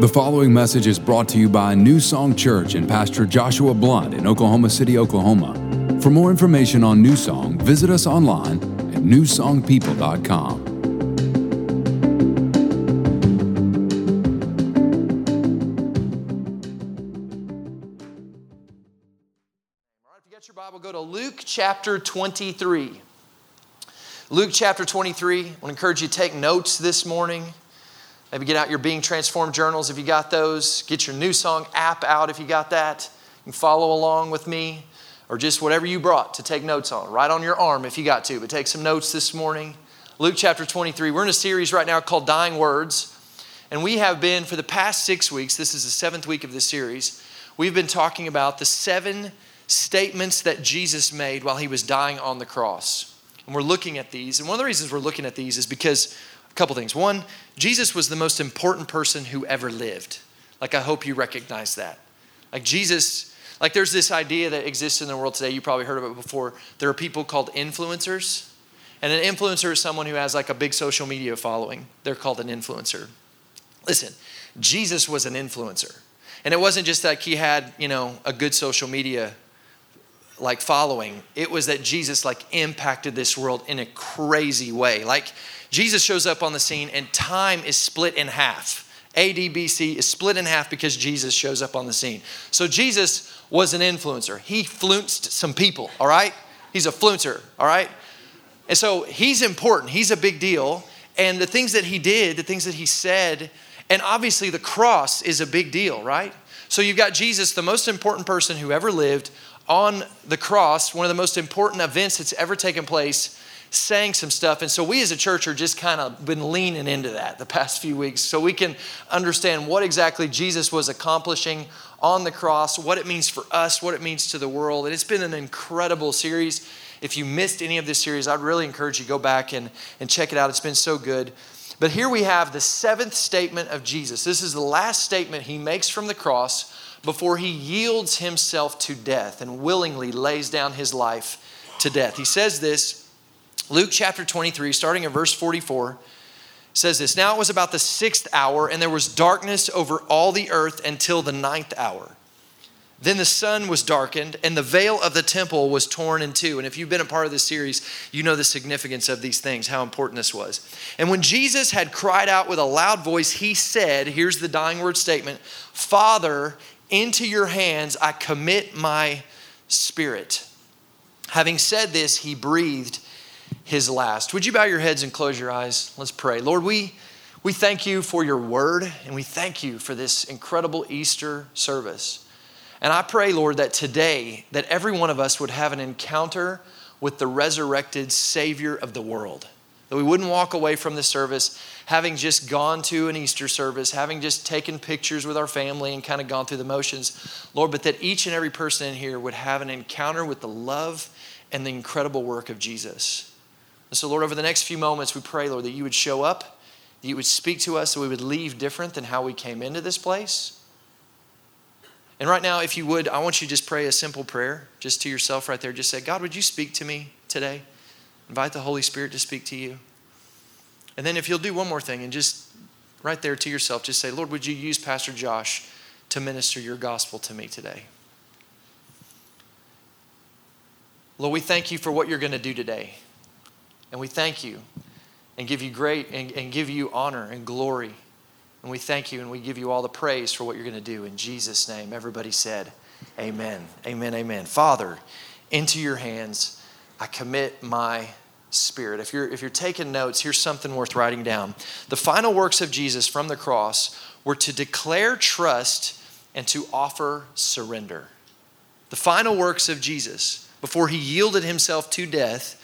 The following message is brought to you by New Song Church and Pastor Joshua Blunt in Oklahoma City, Oklahoma. For more information on New Song, visit us online at newsongpeople.com. If you your Bible, go to Luke chapter 23. Luke chapter 23. I want to encourage you to take notes this morning. Maybe get out your Being Transformed journals if you got those. Get your New Song app out if you got that. You can follow along with me or just whatever you brought to take notes on. Right on your arm if you got to, but take some notes this morning. Luke chapter 23. We're in a series right now called Dying Words. And we have been, for the past six weeks, this is the seventh week of this series, we've been talking about the seven statements that Jesus made while he was dying on the cross. And we're looking at these. And one of the reasons we're looking at these is because a couple things. One, Jesus was the most important person who ever lived. Like, I hope you recognize that. Like, Jesus, like, there's this idea that exists in the world today. You probably heard of it before. There are people called influencers. And an influencer is someone who has like a big social media following. They're called an influencer. Listen, Jesus was an influencer. And it wasn't just like he had, you know, a good social media like following. It was that Jesus like impacted this world in a crazy way. Like Jesus shows up on the scene and time is split in half. ADBC is split in half because Jesus shows up on the scene. So Jesus was an influencer. He fluenced some people, all right? He's a fluencer, all right? And so he's important. He's a big deal. And the things that he did, the things that he said, and obviously the cross is a big deal, right? So you've got Jesus, the most important person who ever lived, on the cross, one of the most important events that's ever taken place, saying some stuff. And so we as a church are just kind of been leaning into that the past few weeks so we can understand what exactly Jesus was accomplishing on the cross, what it means for us, what it means to the world. And it's been an incredible series. If you missed any of this series, I'd really encourage you to go back and, and check it out. It's been so good. But here we have the seventh statement of Jesus. This is the last statement he makes from the cross before he yields himself to death and willingly lays down his life to death. He says this, Luke chapter 23, starting at verse 44, says this Now it was about the sixth hour, and there was darkness over all the earth until the ninth hour. Then the sun was darkened, and the veil of the temple was torn in two. And if you've been a part of this series, you know the significance of these things, how important this was. And when Jesus had cried out with a loud voice, he said, Here's the dying word statement Father, into your hands I commit my spirit. Having said this, he breathed his last. Would you bow your heads and close your eyes? Let's pray. Lord, we, we thank you for your word, and we thank you for this incredible Easter service. And I pray, Lord, that today that every one of us would have an encounter with the resurrected Savior of the world. That we wouldn't walk away from the service having just gone to an Easter service, having just taken pictures with our family and kind of gone through the motions, Lord, but that each and every person in here would have an encounter with the love and the incredible work of Jesus. And so, Lord, over the next few moments, we pray, Lord, that you would show up, that you would speak to us, that we would leave different than how we came into this place. And right now, if you would, I want you to just pray a simple prayer just to yourself right there. Just say, God, would you speak to me today? Invite the Holy Spirit to speak to you. And then if you'll do one more thing and just right there to yourself, just say, Lord, would you use Pastor Josh to minister your gospel to me today? Lord, we thank you for what you're going to do today. And we thank you and give you great and, and give you honor and glory. And we thank you and we give you all the praise for what you're going to do. In Jesus' name, everybody said, Amen. Amen. Amen. Father, into your hands I commit my spirit. If you're, if you're taking notes, here's something worth writing down. The final works of Jesus from the cross were to declare trust and to offer surrender. The final works of Jesus before he yielded himself to death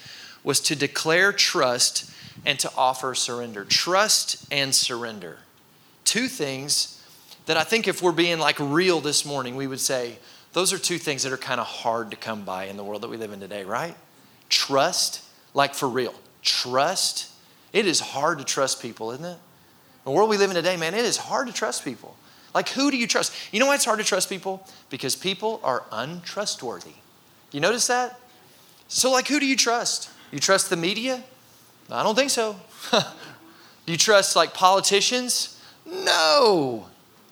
was to declare trust and to offer surrender. Trust and surrender. Two things that I think if we're being like real this morning, we would say those are two things that are kind of hard to come by in the world that we live in today, right? Trust, like for real. Trust. It is hard to trust people, isn't it? The world we live in today, man, it is hard to trust people. Like, who do you trust? You know why it's hard to trust people? Because people are untrustworthy. You notice that? So, like, who do you trust? You trust the media? I don't think so. do you trust like politicians? No.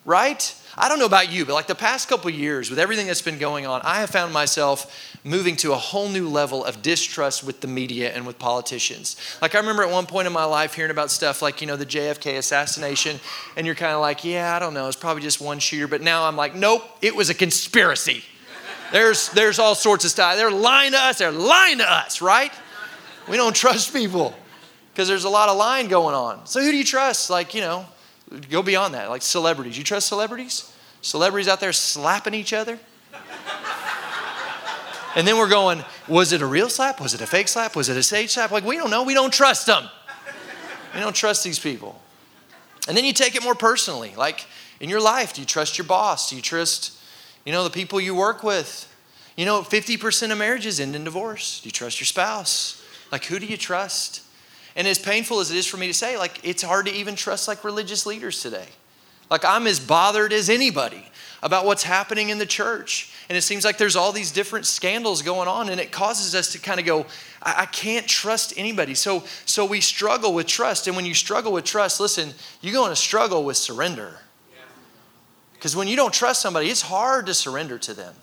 right? I don't know about you, but like the past couple years, with everything that's been going on, I have found myself moving to a whole new level of distrust with the media and with politicians. Like I remember at one point in my life hearing about stuff like, you know, the JFK assassination, and you're kind of like, yeah, I don't know, it's probably just one shooter. But now I'm like, nope, it was a conspiracy. There's, there's all sorts of stuff. They're lying to us, they're lying to us, right? We don't trust people because there's a lot of lying going on. So who do you trust? Like, you know, Go beyond that, like celebrities. You trust celebrities? Celebrities out there slapping each other? and then we're going, was it a real slap? Was it a fake slap? Was it a stage slap? Like, we don't know. We don't trust them. We don't trust these people. And then you take it more personally. Like in your life, do you trust your boss? Do you trust, you know, the people you work with? You know, 50% of marriages end in divorce. Do you trust your spouse? Like, who do you trust? And as painful as it is for me to say, like it's hard to even trust like religious leaders today. Like I'm as bothered as anybody about what's happening in the church. And it seems like there's all these different scandals going on, and it causes us to kind of go, I, I can't trust anybody. So, so we struggle with trust. And when you struggle with trust, listen, you're going to struggle with surrender. Because when you don't trust somebody, it's hard to surrender to them.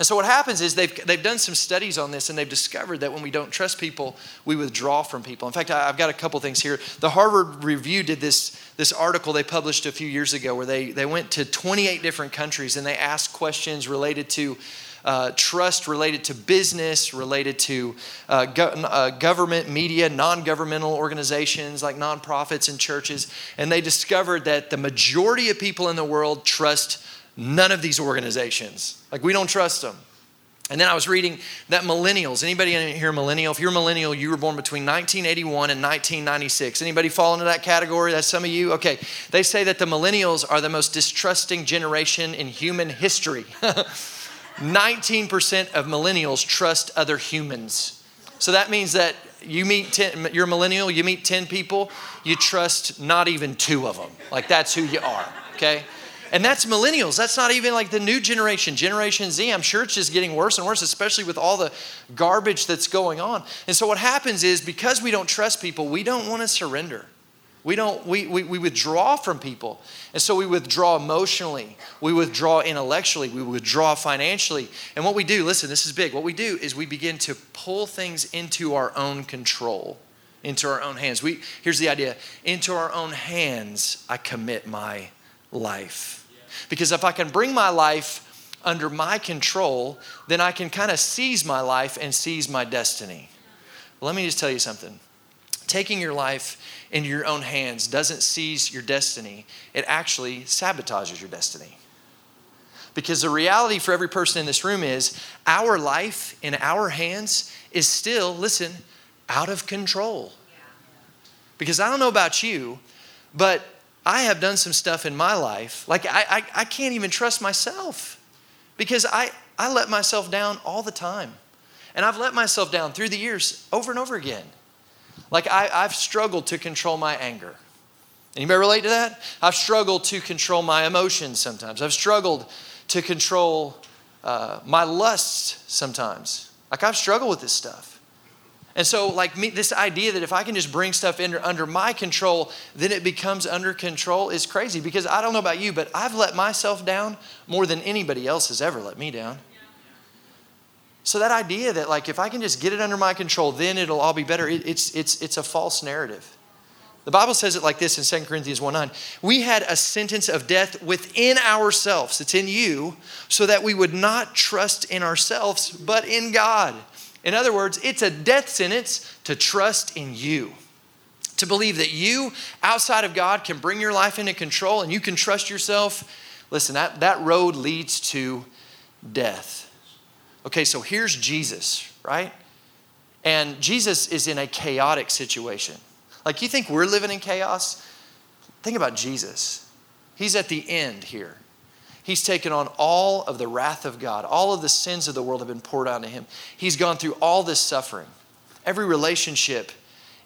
And so what happens is they've, they've done some studies on this and they've discovered that when we don't trust people, we withdraw from people. In fact, I've got a couple things here. The Harvard Review did this, this article they published a few years ago where they, they went to 28 different countries and they asked questions related to uh, trust related to business, related to uh, go- uh, government, media, non governmental organizations like nonprofits and churches. And they discovered that the majority of people in the world trust none of these organizations. Like, we don't trust them. And then I was reading that millennials, anybody in here millennial? If you're a millennial, you were born between 1981 and 1996. Anybody fall into that category? That's some of you? Okay. They say that the millennials are the most distrusting generation in human history. 19% of millennials trust other humans. So that means that you meet 10, you're a millennial, you meet 10 people, you trust not even two of them. Like that's who you are, okay? And that's millennials. That's not even like the new generation, Generation Z. I'm sure it's just getting worse and worse, especially with all the garbage that's going on. And so what happens is because we don't trust people, we don't want to surrender. We don't, we, we, we withdraw from people. And so we withdraw emotionally, we withdraw intellectually, we withdraw financially. And what we do, listen, this is big. What we do is we begin to pull things into our own control, into our own hands. We, here's the idea into our own hands, I commit my life. Because if I can bring my life under my control, then I can kind of seize my life and seize my destiny. let me just tell you something. Taking your life into your own hands doesn't seize your destiny, it actually sabotages your destiny. Because the reality for every person in this room is our life in our hands is still, listen, out of control. Because I don't know about you, but I have done some stuff in my life, like I, I, I, can't even trust myself because I, I let myself down all the time. And I've let myself down through the years over and over again. Like I, I've struggled to control my anger. Anybody relate to that? I've struggled to control my emotions sometimes. I've struggled to control uh, my lusts sometimes. Like I've struggled with this stuff. And so, like me, this idea that if I can just bring stuff in under my control, then it becomes under control is crazy. Because I don't know about you, but I've let myself down more than anybody else has ever let me down. So that idea that like if I can just get it under my control, then it'll all be better. It, it's it's it's a false narrative. The Bible says it like this in 2 Corinthians 1 9. We had a sentence of death within ourselves, it's in you, so that we would not trust in ourselves, but in God. In other words, it's a death sentence to trust in you. To believe that you, outside of God, can bring your life into control and you can trust yourself. Listen, that, that road leads to death. Okay, so here's Jesus, right? And Jesus is in a chaotic situation. Like, you think we're living in chaos? Think about Jesus. He's at the end here. He's taken on all of the wrath of God. All of the sins of the world have been poured onto him. He's gone through all this suffering. Every relationship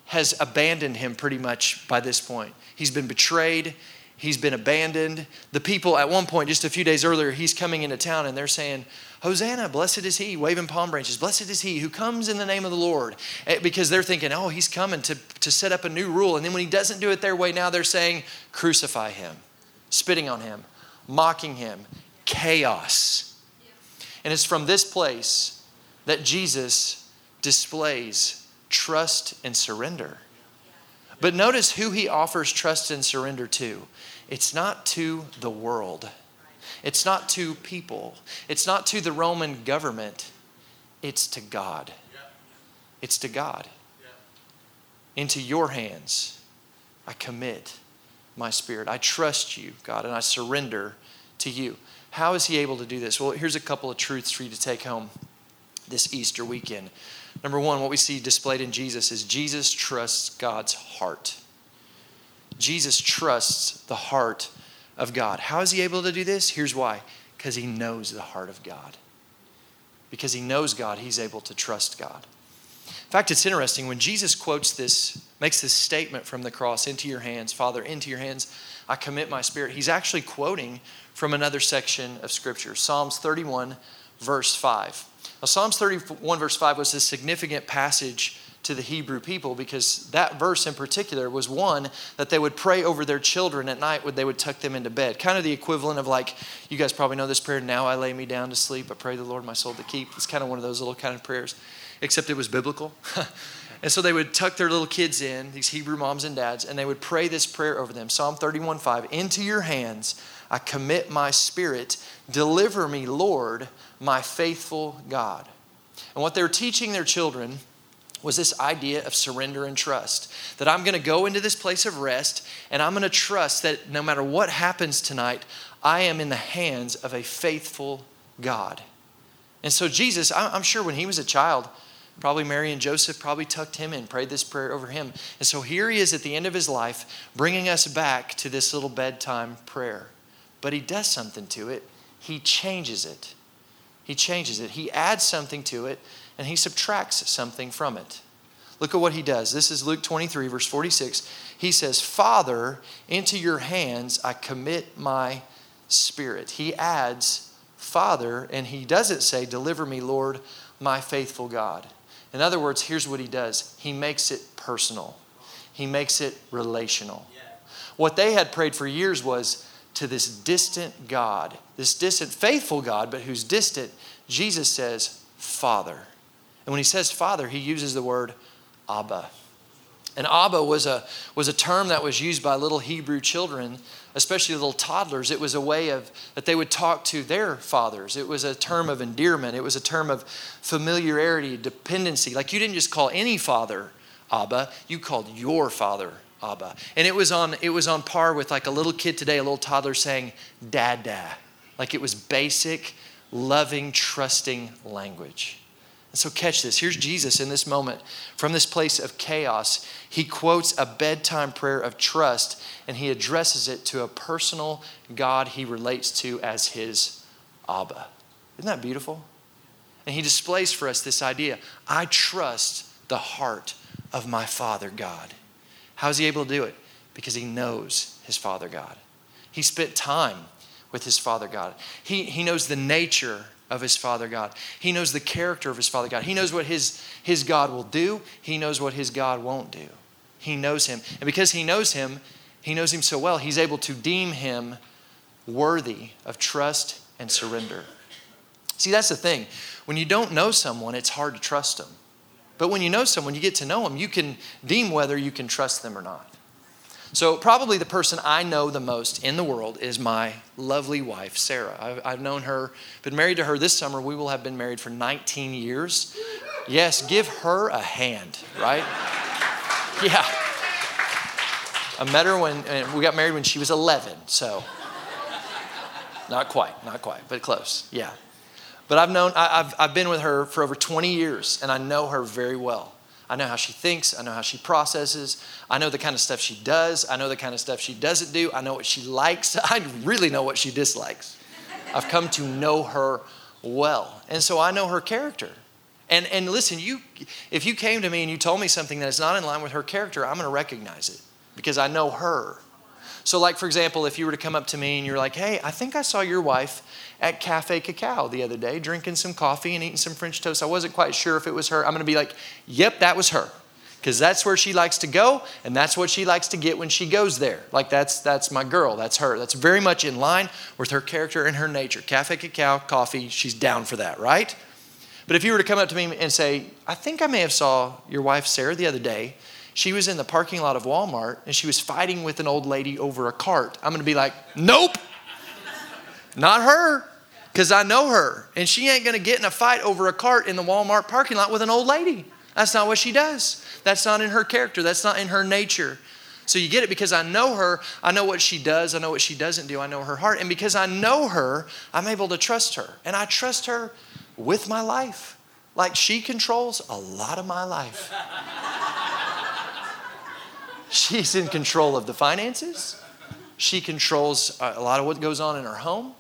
has abandoned him pretty much by this point. He's been betrayed. He's been abandoned. The people, at one point, just a few days earlier, he's coming into town and they're saying, Hosanna, blessed is he, waving palm branches. Blessed is he who comes in the name of the Lord. Eh, because they're thinking, oh, he's coming to, to set up a new rule. And then when he doesn't do it their way, now they're saying, crucify him spitting on him, mocking him, chaos. And it's from this place that Jesus displays trust and surrender. But notice who he offers trust and surrender to. It's not to the world, it's not to people, it's not to the Roman government, it's to God. It's to God. Into your hands, I commit my spirit. I trust you, God, and I surrender to you. How is he able to do this? Well, here's a couple of truths for you to take home this Easter weekend. Number one, what we see displayed in Jesus is Jesus trusts God's heart. Jesus trusts the heart of God. How is he able to do this? Here's why because he knows the heart of God. Because he knows God, he's able to trust God. In fact, it's interesting when Jesus quotes this, makes this statement from the cross into your hands, Father, into your hands, I commit my spirit. He's actually quoting from another section of Scripture, Psalms 31, verse 5. Now, Psalms 31, verse 5 was a significant passage to the Hebrew people because that verse in particular was one that they would pray over their children at night when they would tuck them into bed. Kind of the equivalent of like, you guys probably know this prayer, now I lay me down to sleep, I pray the Lord my soul to keep. It's kind of one of those little kind of prayers, except it was biblical. and so they would tuck their little kids in, these Hebrew moms and dads, and they would pray this prayer over them Psalm 31 5, into your hands I commit my spirit. Deliver me, Lord, my faithful God. And what they're teaching their children was this idea of surrender and trust. That I'm going to go into this place of rest and I'm going to trust that no matter what happens tonight, I am in the hands of a faithful God. And so, Jesus, I'm sure when he was a child, probably Mary and Joseph probably tucked him in, prayed this prayer over him. And so here he is at the end of his life, bringing us back to this little bedtime prayer. But he does something to it, he changes it. He changes it. He adds something to it and he subtracts something from it. Look at what he does. This is Luke 23, verse 46. He says, Father, into your hands I commit my spirit. He adds Father, and he doesn't say, Deliver me, Lord, my faithful God. In other words, here's what he does he makes it personal, he makes it relational. What they had prayed for years was to this distant God, this distant, faithful God, but who's distant, Jesus says, Father. And when he says Father, he uses the word Abba. And Abba was a, was a term that was used by little Hebrew children, especially little toddlers. It was a way of that they would talk to their fathers. It was a term of endearment. It was a term of familiarity, dependency. Like you didn't just call any father Abba, you called your father Abba. And it was on it was on par with like a little kid today, a little toddler saying dada. Like it was basic, loving, trusting language. And so catch this. Here's Jesus in this moment from this place of chaos. He quotes a bedtime prayer of trust and he addresses it to a personal God he relates to as his Abba. Isn't that beautiful? And he displays for us this idea I trust the heart of my Father God. How is he able to do it? Because he knows his Father God. He spent time with his Father God. He, he knows the nature of his Father God. He knows the character of his Father God. He knows what his, his God will do, he knows what his God won't do. He knows him. And because he knows him, he knows him so well, he's able to deem him worthy of trust and surrender. See, that's the thing. When you don't know someone, it's hard to trust them. But when you know someone, you get to know them, you can deem whether you can trust them or not. So, probably the person I know the most in the world is my lovely wife, Sarah. I've, I've, known her, been married to her this summer. We will have been married for 19 years. Yes, give her a hand, right? Yeah. I met her when, we got married when she was 11, so not quite, not quite, but close, yeah. But I've known, I, I've, I've been with her for over 20 years, and I know her very well. I know how she thinks. I know how she processes. I know the kind of stuff she does. I know the kind of stuff she doesn't do. I know what she likes. I really know what she dislikes. I've come to know her well. And so I know her character. And, and listen, you, if you came to me and you told me something that is not in line with her character, I'm going to recognize it because I know her. So, like, for example, if you were to come up to me and you're like, hey, I think I saw your wife at Cafe Kacao the other day, drinking some coffee and eating some French toast. I wasn't quite sure if it was her. I'm going to be like, yep, that was her. because that's where she likes to go and that's what she likes to get when she goes there. Like that's that's my girl, that's her. That's very much in line with her character and her nature. Cafe Kacao, coffee, she's down for that, right? But if you were to come up to me and say, "I think I may have saw your wife Sarah the other day. She was in the parking lot of Walmart and she was fighting with an old lady over a cart." I'm to be like, "Nope. Not her." Because I know her, and she ain't gonna get in a fight over a cart in the Walmart parking lot with an old lady. That's not what she does. That's not in her character. That's not in her nature. So you get it because I know her. I know what she does. I know what she doesn't do. I know her heart. And because I know her, I'm able to trust her. And I trust her with my life. Like she controls a lot of my life. She's in control of the finances. She controls a lot of what goes on in her home.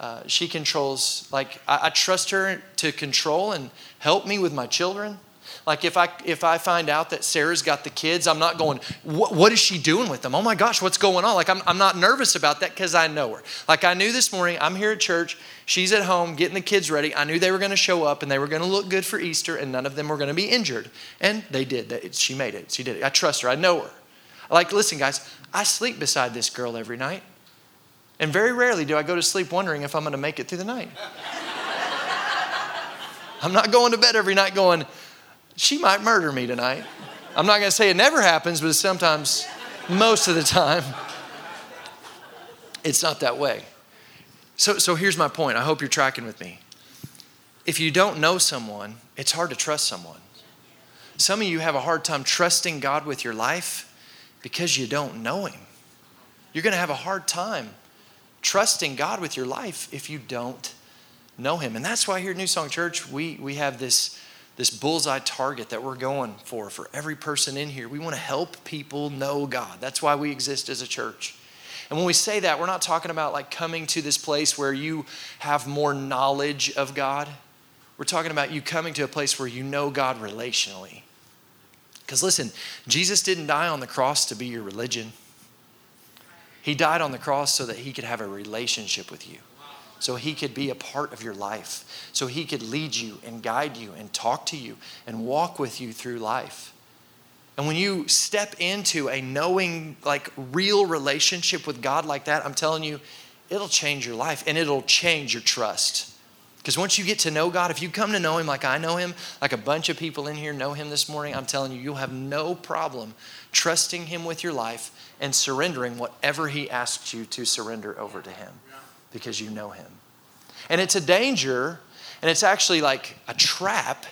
Uh, she controls, like, I, I trust her to control and help me with my children. Like if I if I find out that Sarah's got the kids, I'm not going, what, what is she doing with them? Oh my gosh, what's going on? Like I'm, I'm not nervous about that because I know her. Like I knew this morning, I'm here at church, she's at home getting the kids ready. I knew they were going to show up and they were going to look good for Easter and none of them were going to be injured. And they did. She made it. She did it. I trust her. I know her. Like, listen, guys, I sleep beside this girl every night. And very rarely do I go to sleep wondering if I'm going to make it through the night. I'm not going to bed every night going, she might murder me tonight. I'm not going to say it never happens, but sometimes, most of the time, it's not that way. So, so here's my point. I hope you're tracking with me. If you don't know someone, it's hard to trust someone. Some of you have a hard time trusting God with your life because you don't know Him. You're going to have a hard time trusting God with your life if you don't know Him. And that's why here at New Song Church, we, we have this this bullseye target that we're going for for every person in here. We want to help people know God. That's why we exist as a church. And when we say that, we're not talking about like coming to this place where you have more knowledge of God. We're talking about you coming to a place where you know God relationally. Because listen, Jesus didn't die on the cross to be your religion. He died on the cross so that he could have a relationship with you so He could be a part of your life, so He could lead you and guide you and talk to you and walk with you through life. And when you step into a knowing, like real relationship with God like that, I'm telling you, it'll change your life and it'll change your trust. Because once you get to know God, if you come to know Him like I know Him, like a bunch of people in here know Him this morning, I'm telling you, you'll have no problem trusting Him with your life and surrendering whatever He asks you to surrender over to Him because you know him. And it's a danger, and it's actually like a trap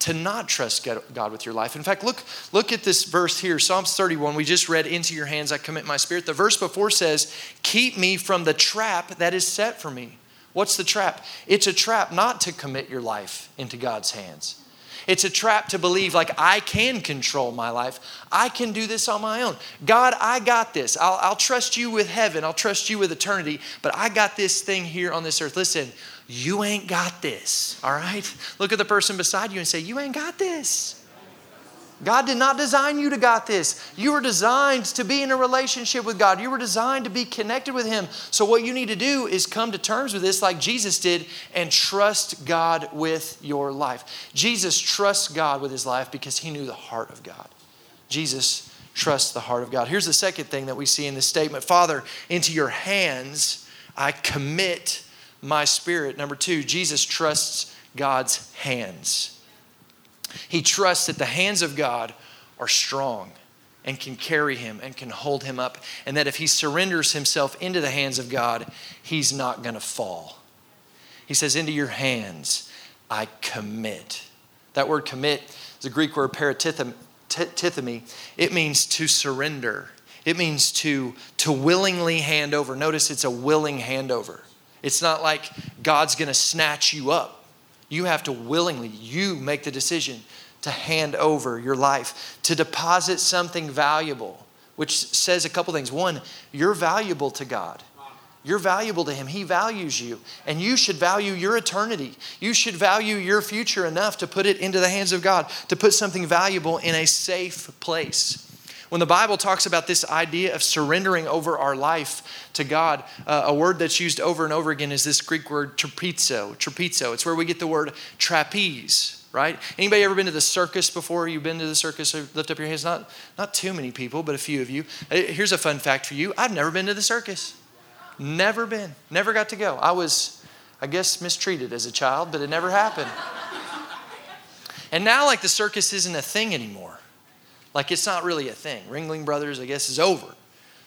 to not trust God with your life. In fact, look, look at this verse here, Psalms 31. We just read, Into your hands I commit my spirit. The verse before says, Keep me from the trap that is set for me. What's the trap? It's a trap not to commit your life into God's hands. It's a trap to believe like I can control my life. I can do this on my own. God, I got this. I'll, I'll trust you with heaven. I'll trust you with eternity, but I got this thing here on this earth. Listen, you ain't got this, all right? Look at the person beside you and say, You ain't got this. God did not design you to got this. You were designed to be in a relationship with God. You were designed to be connected with Him. So, what you need to do is come to terms with this like Jesus did and trust God with your life. Jesus trusts God with his life because he knew the heart of God. Jesus trusts the heart of God. Here's the second thing that we see in this statement Father, into your hands I commit my spirit. Number two, Jesus trusts God's hands. He trusts that the hands of God are strong and can carry him and can hold him up, and that if he surrenders himself into the hands of God, he's not going to fall. He says, Into your hands I commit. That word commit is a Greek word paratithemi. It means to surrender. It means to, to willingly hand over. Notice it's a willing handover. It's not like God's going to snatch you up. You have to willingly, you make the decision to hand over your life, to deposit something valuable, which says a couple things. One, you're valuable to God. You're valuable to Him. He values you. And you should value your eternity. You should value your future enough to put it into the hands of God, to put something valuable in a safe place. When the Bible talks about this idea of surrendering over our life to God, uh, a word that's used over and over again is this Greek word trapizo. Trapizo. It's where we get the word trapeze. right? Anybody ever been to the circus before? You've been to the circus? Lift up your hands. Not, not too many people, but a few of you. Uh, here's a fun fact for you I've never been to the circus. Never been. Never got to go. I was, I guess, mistreated as a child, but it never happened. and now, like, the circus isn't a thing anymore. Like, it's not really a thing. Ringling Brothers, I guess, is over.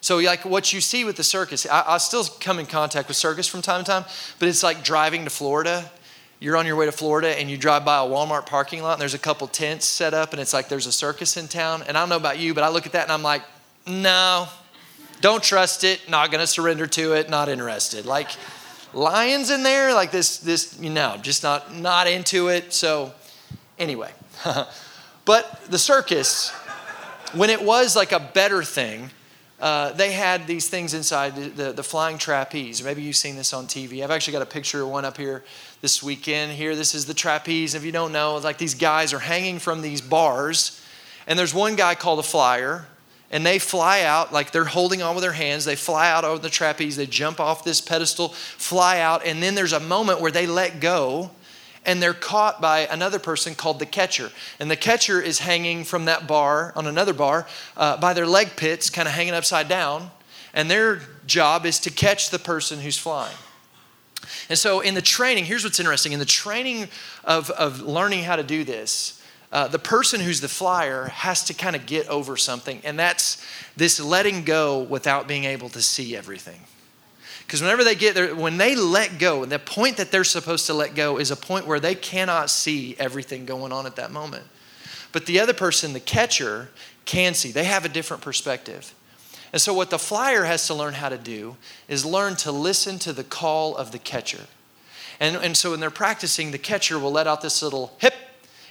So, like, what you see with the circus, I, I still come in contact with circus from time to time, but it's like driving to Florida you're on your way to Florida and you drive by a Walmart parking lot and there's a couple tents set up and it's like there's a circus in town. And I don't know about you, but I look at that and I'm like, no, don't trust it, not gonna surrender to it, not interested. Like lions in there, like this, this, you know, just not not into it. So anyway. but the circus, when it was like a better thing, uh, they had these things inside the, the, the, flying trapeze. Maybe you've seen this on TV. I've actually got a picture of one up here this weekend. Here, this is the trapeze. If you don't know, like these guys are hanging from these bars, and there's one guy called a flyer, and they fly out like they're holding on with their hands. They fly out over the trapeze. They jump off this pedestal, fly out, and then there's a moment where they let go and they're caught by another person called the catcher. And the catcher is hanging from that bar on another bar uh, by their leg pits, kind of hanging upside down. And their job is to catch the person who's flying. And so, in the training, here's what's interesting in the training of, of learning how to do this, uh, the person who's the flyer has to kind of get over something, and that's this letting go without being able to see everything. Because whenever they get there, when they let go, the point that they're supposed to let go is a point where they cannot see everything going on at that moment. But the other person, the catcher, can see. They have a different perspective. And so, what the flyer has to learn how to do is learn to listen to the call of the catcher. And, and so, when they're practicing, the catcher will let out this little hip,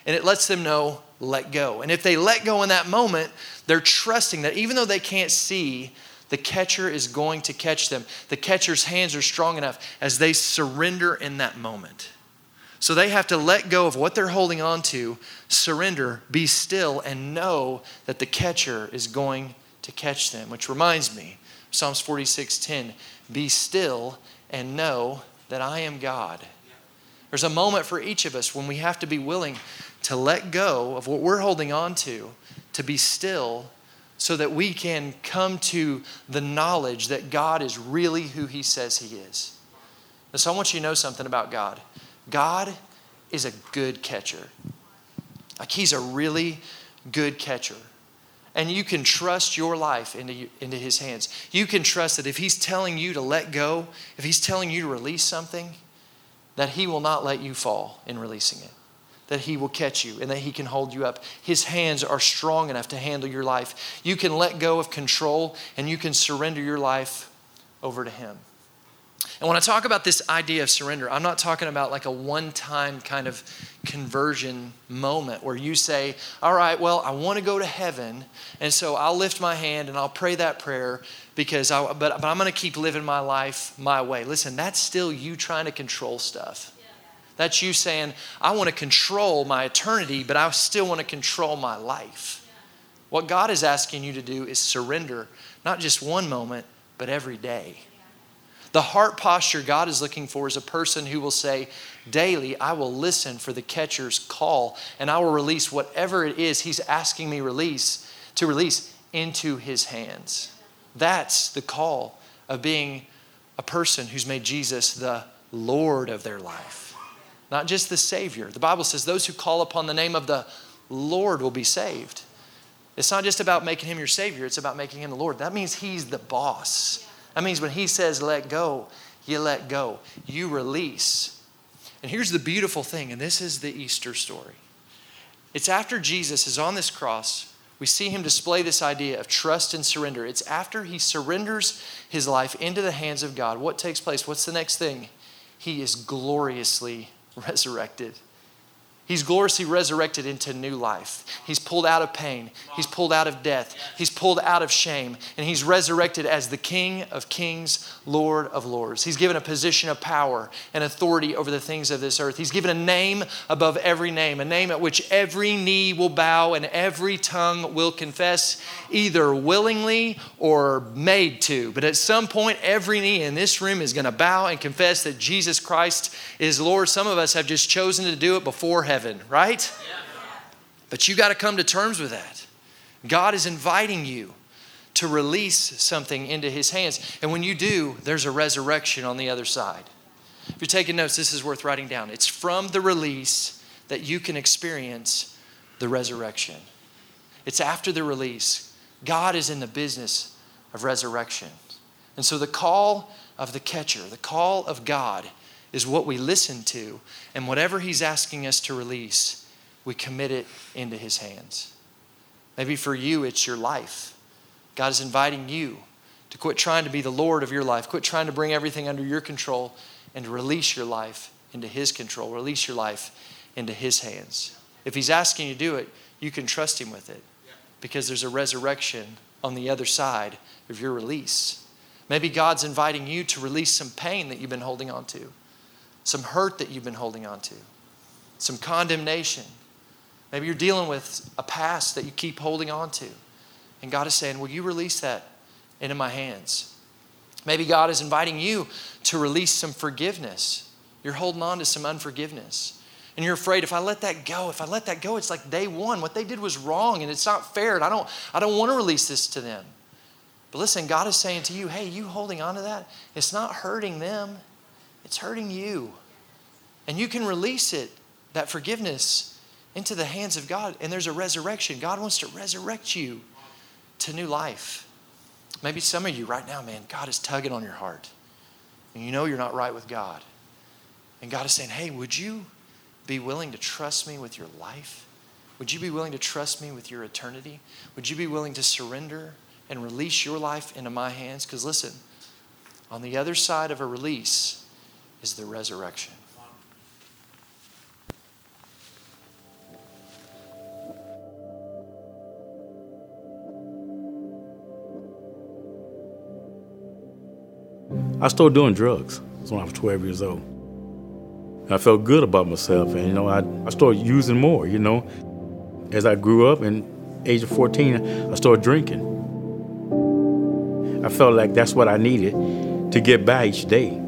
and it lets them know, let go. And if they let go in that moment, they're trusting that even though they can't see, the catcher is going to catch them. The catcher's hands are strong enough as they surrender in that moment. So they have to let go of what they're holding on to, surrender, be still, and know that the catcher is going to catch them. Which reminds me, Psalms 46:10, be still and know that I am God. There's a moment for each of us when we have to be willing to let go of what we're holding on to, to be still so that we can come to the knowledge that God is really who He says He is. So I want you to know something about God. God is a good catcher. Like He's a really good catcher. And you can trust your life into, into His hands. You can trust that if He's telling you to let go, if He's telling you to release something, that He will not let you fall in releasing it that He will catch you and that He can hold you up. His hands are strong enough to handle your life. You can let go of control and you can surrender your life over to Him. And when I talk about this idea of surrender, I'm not talking about like a one time kind of conversion moment where you say, All right, well, I want to go to heaven, and so I'll lift my hand and I'll pray that prayer because I, but, but I'm going to keep living my life my way. Listen, that's still you trying to control stuff. That's you saying, I want to control my eternity, but I still want to control my life. What God is asking you to do is surrender, not just one moment, but every day. The heart posture God is looking for is a person who will say, Daily, I will listen for the catcher's call and I will release whatever it is He's asking me release to release into His hands. That's the call of being a person who's made Jesus the Lord of their life not just the Savior. The Bible says those who call upon the name of the Lord will be saved. It's not just about making him your Savior, it's about making him the Lord. That means he's the boss. That means when he says let go, you let go, you release. And here's the beautiful thing, and this is the Easter story. It's after Jesus is on this cross, we see him display this idea of trust and surrender. It's after he surrenders his life into the hands of God. What takes place? What's the next thing? He is gloriously resurrected. He's gloriously resurrected into new life. He's pulled out of pain. He's pulled out of death. He's pulled out of shame. And he's resurrected as the King of kings, Lord of lords. He's given a position of power and authority over the things of this earth. He's given a name above every name, a name at which every knee will bow and every tongue will confess, either willingly or made to. But at some point, every knee in this room is going to bow and confess that Jesus Christ is Lord. Some of us have just chosen to do it before heaven heaven, right? But you got to come to terms with that. God is inviting you to release something into his hands. And when you do, there's a resurrection on the other side. If you're taking notes, this is worth writing down. It's from the release that you can experience the resurrection. It's after the release. God is in the business of resurrection. And so the call of the catcher, the call of God, is what we listen to. And whatever He's asking us to release, we commit it into His hands. Maybe for you, it's your life. God is inviting you to quit trying to be the Lord of your life, quit trying to bring everything under your control, and release your life into His control, release your life into His hands. If He's asking you to do it, you can trust Him with it because there's a resurrection on the other side of your release. Maybe God's inviting you to release some pain that you've been holding on to, some hurt that you've been holding on to, some condemnation. Maybe you're dealing with a past that you keep holding on to. And God is saying, Will you release that into my hands? Maybe God is inviting you to release some forgiveness. You're holding on to some unforgiveness. And you're afraid if I let that go, if I let that go, it's like day one. What they did was wrong and it's not fair. And I don't, I don't want to release this to them. But listen, God is saying to you, hey, you holding on to that, it's not hurting them, it's hurting you. And you can release it, that forgiveness, into the hands of God. And there's a resurrection. God wants to resurrect you to new life. Maybe some of you right now, man, God is tugging on your heart. And you know you're not right with God. And God is saying, hey, would you be willing to trust me with your life? Would you be willing to trust me with your eternity? Would you be willing to surrender and release your life into my hands? Because listen, on the other side of a release is the resurrection. I started doing drugs when I was 12 years old. I felt good about myself, and you know, I, I started using more. You know, as I grew up, and age of 14, I started drinking. I felt like that's what I needed to get by each day.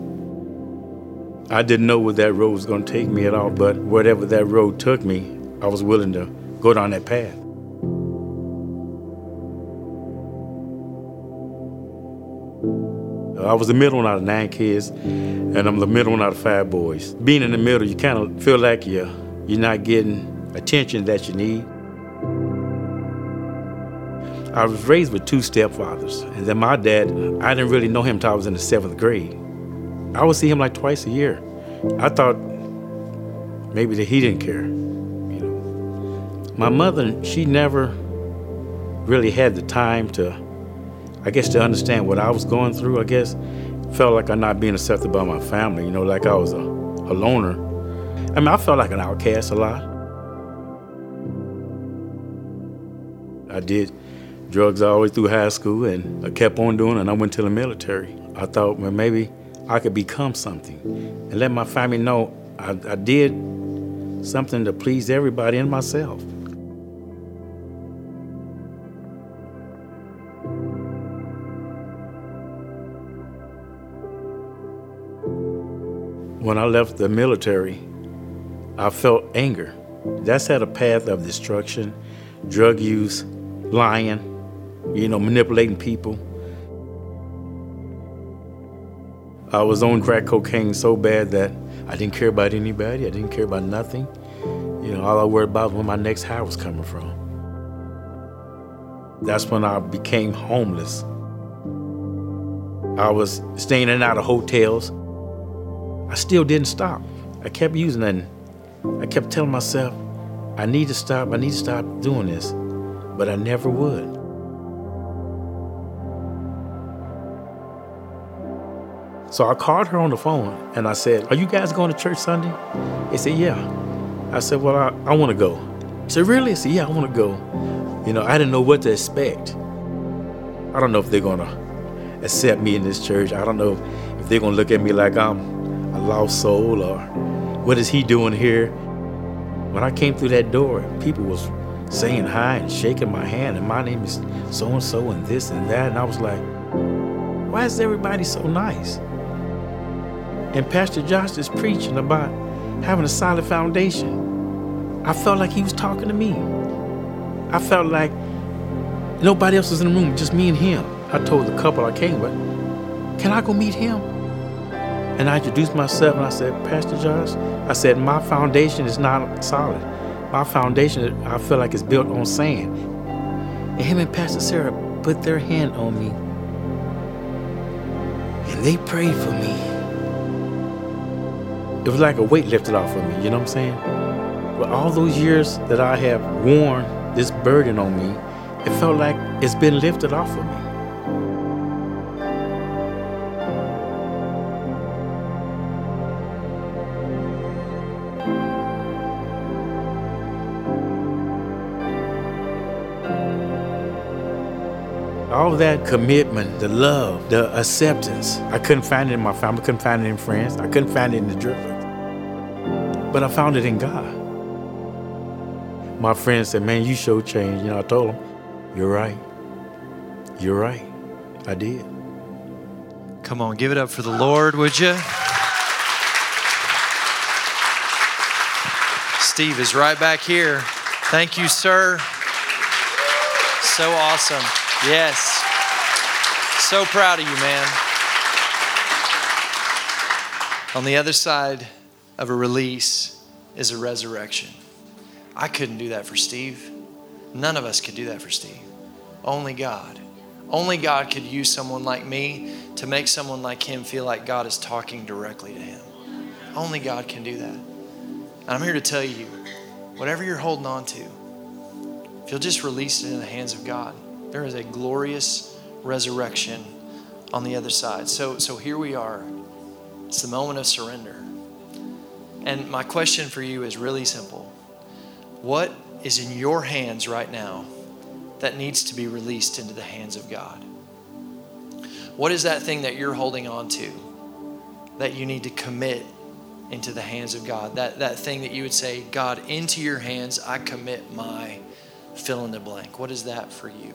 I didn't know where that road was going to take me at all, but whatever that road took me, I was willing to go down that path. I was the middle one out of nine kids, and I'm the middle one out of five boys. Being in the middle, you kind of feel like you're, you're not getting attention that you need. I was raised with two stepfathers, and then my dad, I didn't really know him until I was in the seventh grade. I would see him like twice a year. I thought maybe that he didn't care. You know, my mother, she never really had the time to I guess to understand what I was going through, I guess, felt like I'm not being accepted by my family, you know, like I was a, a loner. I mean, I felt like an outcast a lot. I did drugs all the way through high school and I kept on doing it and I went to the military. I thought, well, maybe I could become something and let my family know I, I did something to please everybody and myself. When I left the military, I felt anger. That's had a path of destruction, drug use, lying, you know, manipulating people. I was on crack cocaine so bad that I didn't care about anybody. I didn't care about nothing. You know, all I worried about was where my next high was coming from. That's when I became homeless. I was staying in and out of hotels. I still didn't stop. I kept using it. I kept telling myself, I need to stop, I need to stop doing this. But I never would. So I called her on the phone and I said, Are you guys going to church Sunday? They said, Yeah. I said, Well, I, I want to go. She said, Really? I said, Yeah, I want to go. You know, I didn't know what to expect. I don't know if they're going to accept me in this church. I don't know if they're going to look at me like I'm a lost soul or what is he doing here? When I came through that door, people was saying hi and shaking my hand, and my name is so and so and this and that, and I was like, why is everybody so nice? And Pastor Josh is preaching about having a solid foundation. I felt like he was talking to me. I felt like nobody else was in the room, just me and him. I told the couple I came with, can I go meet him? And I introduced myself and I said, Pastor Josh, I said, my foundation is not solid. My foundation, I feel like, is built on sand. And him and Pastor Sarah put their hand on me. And they prayed for me. It was like a weight lifted off of me, you know what I'm saying? But all those years that I have worn this burden on me, it felt like it's been lifted off of me. All that commitment, the love, the acceptance, I couldn't find it in my family, I couldn't find it in friends, I couldn't find it in the church. But I found it in God. My friends said, Man, you show change. You know, I told them, You're right. You're right. I did. Come on, give it up for the Lord, would you? Steve is right back here. Thank you, sir. So awesome. Yes. So proud of you, man. On the other side of a release is a resurrection. I couldn't do that for Steve. None of us could do that for Steve. Only God. Only God could use someone like me to make someone like him feel like God is talking directly to him. Only God can do that. And I'm here to tell you whatever you're holding on to, if you'll just release it in the hands of God, there is a glorious resurrection on the other side. So, so here we are. It's the moment of surrender. And my question for you is really simple What is in your hands right now that needs to be released into the hands of God? What is that thing that you're holding on to that you need to commit into the hands of God? That, that thing that you would say, God, into your hands, I commit my fill in the blank. What is that for you?